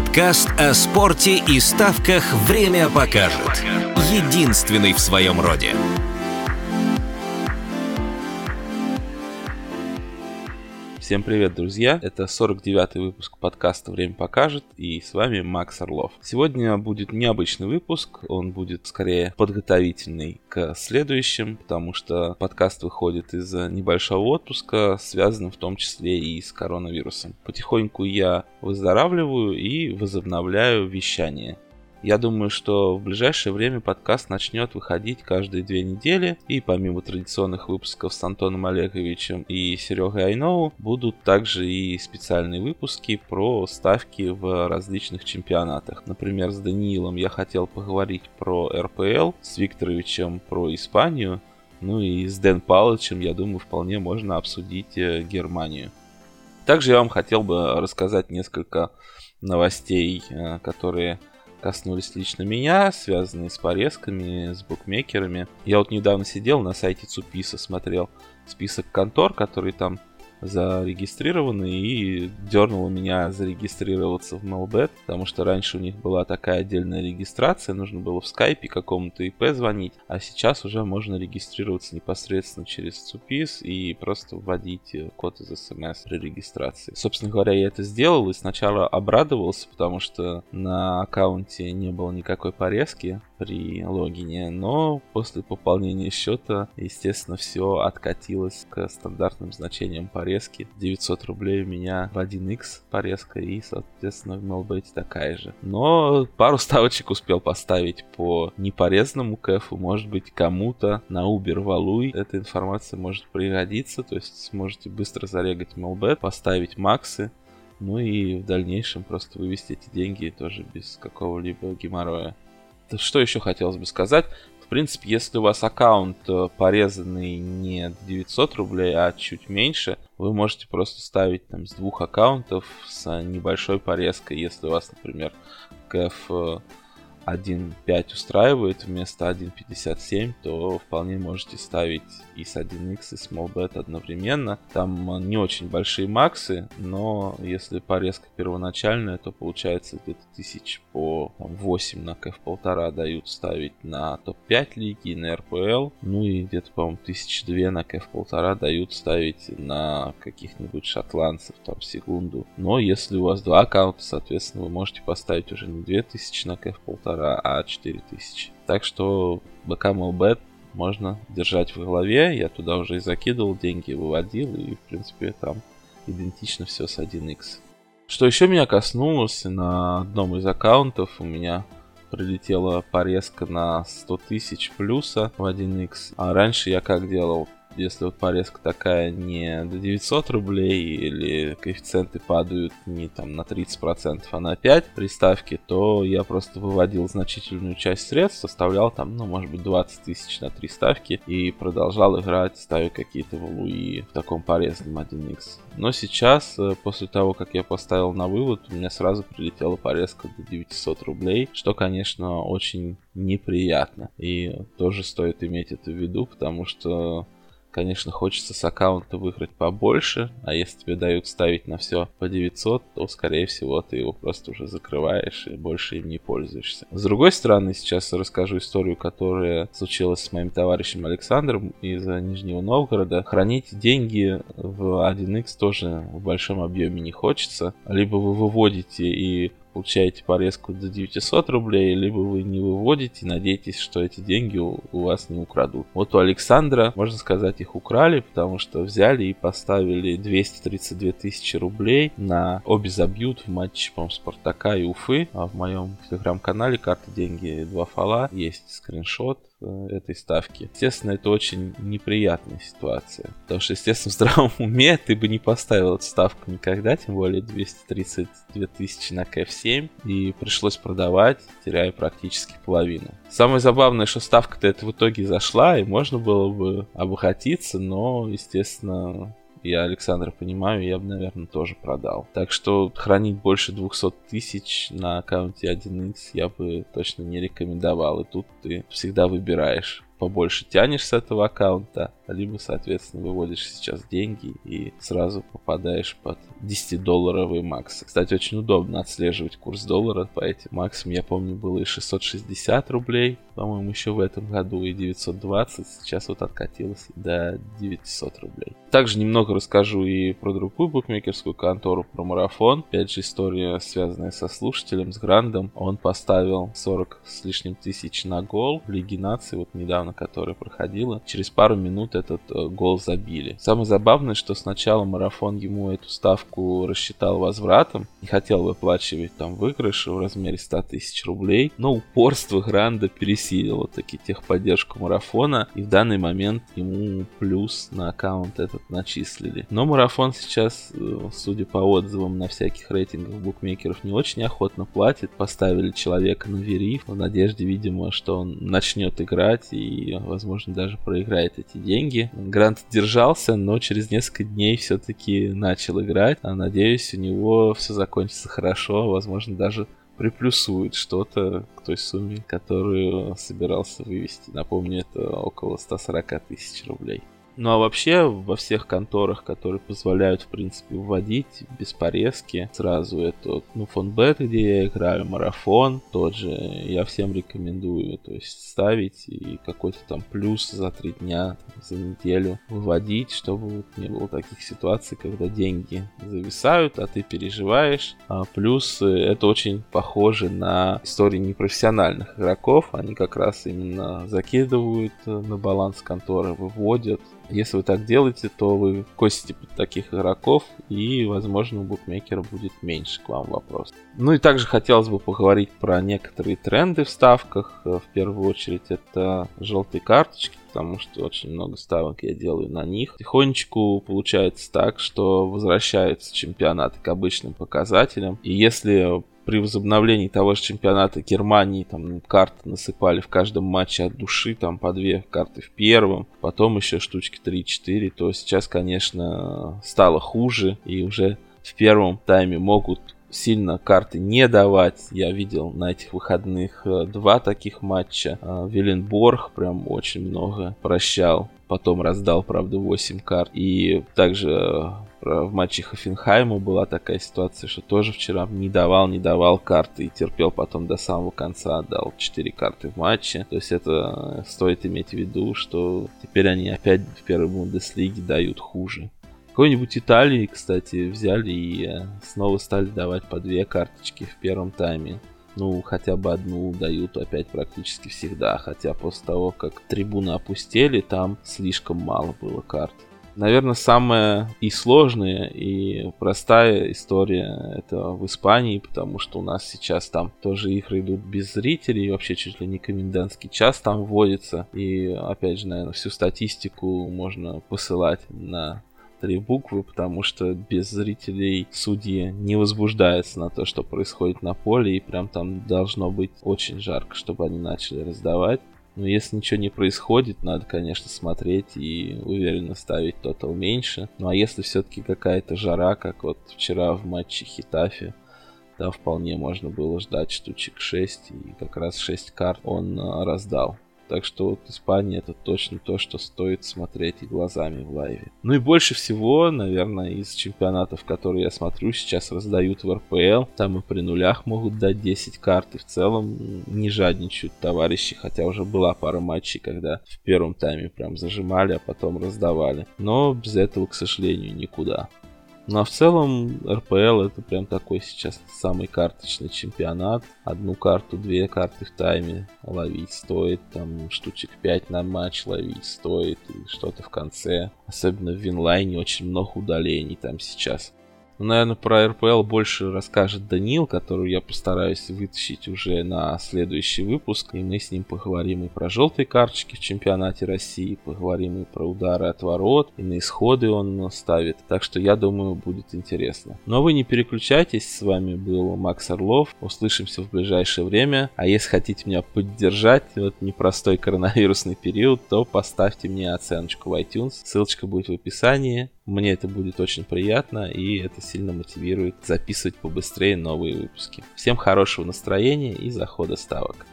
Подкаст о спорте и ставках «Время покажет». Единственный в своем роде. Всем привет, друзья! Это 49-й выпуск подкаста «Время покажет» и с вами Макс Орлов. Сегодня будет необычный выпуск, он будет скорее подготовительный к следующим, потому что подкаст выходит из небольшого отпуска, связанным в том числе и с коронавирусом. Потихоньку я выздоравливаю и возобновляю вещание. Я думаю, что в ближайшее время подкаст начнет выходить каждые две недели, и помимо традиционных выпусков с Антоном Олеговичем и Серегой Айнову, будут также и специальные выпуски про ставки в различных чемпионатах. Например, с Даниилом я хотел поговорить про РПЛ, с Викторовичем про Испанию, ну и с Дэн Палычем, я думаю, вполне можно обсудить э, Германию. Также я вам хотел бы рассказать несколько новостей, э, которые коснулись лично меня, связанные с порезками, с букмекерами. Я вот недавно сидел на сайте Цуписа, смотрел список контор, которые там зарегистрированы и дернуло меня зарегистрироваться в Melbet, потому что раньше у них была такая отдельная регистрация, нужно было в скайпе какому-то ИП звонить, а сейчас уже можно регистрироваться непосредственно через Цупис и просто вводить э, код из смс при регистрации. Собственно говоря, я это сделал и сначала обрадовался, потому что на аккаунте не было никакой порезки, при логине, но после пополнения счета, естественно, все откатилось к стандартным значениям порезки. 900 рублей у меня в 1x порезка и, соответственно, в MLBet такая же. Но пару ставочек успел поставить по непорезанному кэфу, может быть, кому-то на Uber Валуй эта информация может пригодиться, то есть сможете быстро зарегать MLBet, поставить максы, ну и в дальнейшем просто вывести эти деньги тоже без какого-либо геморроя что еще хотелось бы сказать? Принципе, если у вас аккаунт э, порезанный не 900 рублей, а чуть меньше, вы можете просто ставить там с двух аккаунтов с небольшой порезкой. Если у вас, например, КФ 1.5 устраивает вместо 1.57, то вполне можете ставить и с 1x, и с smallbet одновременно. Там э, не очень большие максы, но если порезка первоначальная, то получается где-то тысяч по там, 8 на кф полтора дают ставить на топ-5 лиги, на РПЛ, ну и где-то, по-моему, тысяч две на кф полтора дают ставить на каких-нибудь шотландцев, там, секунду. Но если у вас два аккаунта, соответственно, вы можете поставить уже не 2000 на кф полтора, полтора, а 4000. Так что БК Мелбет можно держать в голове. Я туда уже и закидывал деньги, выводил, и, в принципе, там идентично все с 1x. Что еще меня коснулось, на одном из аккаунтов у меня прилетела порезка на 100 тысяч плюса в 1x. А раньше я как делал? Если вот порезка такая не до 900 рублей или коэффициенты падают не там на 30%, а на 5 приставки, то я просто выводил значительную часть средств, составлял там, ну, может быть, 20 тысяч на 3 ставки и продолжал играть, ставя какие-то валуи в таком порезанном 1x. Но сейчас, э, после того, как я поставил на вывод, у меня сразу прилетела порезка до 900 рублей, что, конечно, очень неприятно. И тоже стоит иметь это в виду, потому что Конечно, хочется с аккаунта выиграть побольше, а если тебе дают ставить на все по 900, то, скорее всего, ты его просто уже закрываешь и больше им не пользуешься. С другой стороны, сейчас расскажу историю, которая случилась с моим товарищем Александром из Нижнего Новгорода. Хранить деньги в 1x тоже в большом объеме не хочется. Либо вы выводите и получаете порезку до 900 рублей, либо вы не выводите, надеетесь, что эти деньги у, у вас не украдут. Вот у Александра, можно сказать, их украли, потому что взяли и поставили 232 тысячи рублей на обе забьют в матче, по Спартака и Уфы. А в моем телеграм-канале карты деньги два фола есть скриншот этой ставки. Естественно, это очень неприятная ситуация. Потому что, естественно, в здравом уме ты бы не поставил эту ставку никогда, тем более 232 тысячи на КФ7, и пришлось продавать, теряя практически половину. Самое забавное, что ставка-то это в итоге зашла, и можно было бы обогатиться, но, естественно, я Александра понимаю, я бы, наверное, тоже продал. Так что хранить больше 200 тысяч на аккаунте 1x я бы точно не рекомендовал. И тут ты всегда выбираешь побольше тянешь с этого аккаунта, либо, соответственно, выводишь сейчас деньги и сразу попадаешь под 10-долларовые максы. Кстати, очень удобно отслеживать курс доллара по этим максам. Я помню, было и 660 рублей, по-моему, еще в этом году, и 920. Сейчас вот откатилось до 900 рублей. Также немного расскажу и про другую букмекерскую контору, про марафон. Опять же, история, связанная со слушателем, с Грандом. Он поставил 40 с лишним тысяч на гол в Лиге нации, вот недавно, которая проходила. Через пару минут этот э, гол забили. Самое забавное, что сначала марафон ему эту ставку рассчитал возвратом, не хотел выплачивать там выигрыш в размере 100 тысяч рублей, но упорство Гранда пересилило таки техподдержку марафона, и в данный момент ему плюс на аккаунт этот начислили. Но марафон сейчас, э, судя по отзывам на всяких рейтингах букмекеров, не очень охотно платит. Поставили человека на вериф в надежде, видимо, что он начнет играть и, возможно, даже проиграет эти деньги. Грант держался, но через несколько дней все-таки начал играть. А надеюсь, у него все закончится хорошо, возможно, даже приплюсует что-то к той сумме, которую собирался вывести. Напомню, это около 140 тысяч рублей. Ну а вообще во всех конторах, которые позволяют, в принципе, вводить без порезки, сразу это, ну, фонбет, где я играю, марафон, тот же, я всем рекомендую, то есть ставить и какой-то там плюс за три дня, за неделю выводить, чтобы вот не было таких ситуаций, когда деньги зависают, а ты переживаешь. А плюс это очень похоже на истории непрофессиональных игроков, они как раз именно закидывают э, на баланс конторы, выводят, если вы так делаете, то вы косите под таких игроков, и, возможно, у букмекера будет меньше к вам вопрос. Ну и также хотелось бы поговорить про некоторые тренды в ставках. В первую очередь это желтые карточки, потому что очень много ставок я делаю на них. Тихонечку получается так, что возвращаются чемпионаты к обычным показателям. И если при возобновлении того же чемпионата Германии там карты насыпали в каждом матче от души, там по две карты в первом, потом еще штучки 3-4, то сейчас, конечно, стало хуже, и уже в первом тайме могут сильно карты не давать. Я видел на этих выходных э, два таких матча. А, Виленборг прям очень много прощал. Потом раздал, правда, 8 карт. И также э, в матче Хофенхайма была такая ситуация, что тоже вчера не давал, не давал карты и терпел потом до самого конца, отдал 4 карты в матче. То есть это стоит иметь в виду, что теперь они опять в первой Бундеслиге дают хуже. Какой-нибудь Италии, кстати, взяли и э, снова стали давать по две карточки в первом тайме. Ну, хотя бы одну дают опять практически всегда. Хотя после того, как трибуны опустели, там слишком мало было карт. Наверное, самая и сложная, и простая история это в Испании, потому что у нас сейчас там тоже игры идут без зрителей, вообще чуть ли не комендантский час там вводится. И опять же, наверное, всю статистику можно посылать на три буквы, потому что без зрителей судьи не возбуждаются на то, что происходит на поле, и прям там должно быть очень жарко, чтобы они начали раздавать. Но если ничего не происходит, надо, конечно, смотреть и уверенно ставить тотал меньше. Ну а если все-таки какая-то жара, как вот вчера в матче Хитафи, да, вполне можно было ждать штучек 6, и как раз 6 карт он а, раздал. Так что вот Испания это точно то, что стоит смотреть и глазами в лайве. Ну и больше всего, наверное, из чемпионатов, которые я смотрю, сейчас раздают в РПЛ. Там и при нулях могут дать 10 карт. И в целом не жадничают товарищи, хотя уже была пара матчей, когда в первом тайме прям зажимали, а потом раздавали. Но без этого, к сожалению, никуда. Ну а в целом РПЛ это прям такой сейчас самый карточный чемпионат. Одну карту, две карты в тайме ловить стоит, там штучек 5 на матч ловить стоит и что-то в конце. Особенно в Винлайне очень много удалений там сейчас. Ну, наверное, про РПЛ больше расскажет Данил, которую я постараюсь вытащить уже на следующий выпуск. И мы с ним поговорим и про желтые карточки в чемпионате России, поговорим и про удары от ворот, и на исходы он ставит. Так что я думаю, будет интересно. Но вы не переключайтесь, с вами был Макс Орлов. Услышимся в ближайшее время. А если хотите меня поддержать в этот непростой коронавирусный период, то поставьте мне оценочку в iTunes. Ссылочка будет в описании. Мне это будет очень приятно, и это сильно мотивирует записывать побыстрее новые выпуски. Всем хорошего настроения и захода ставок.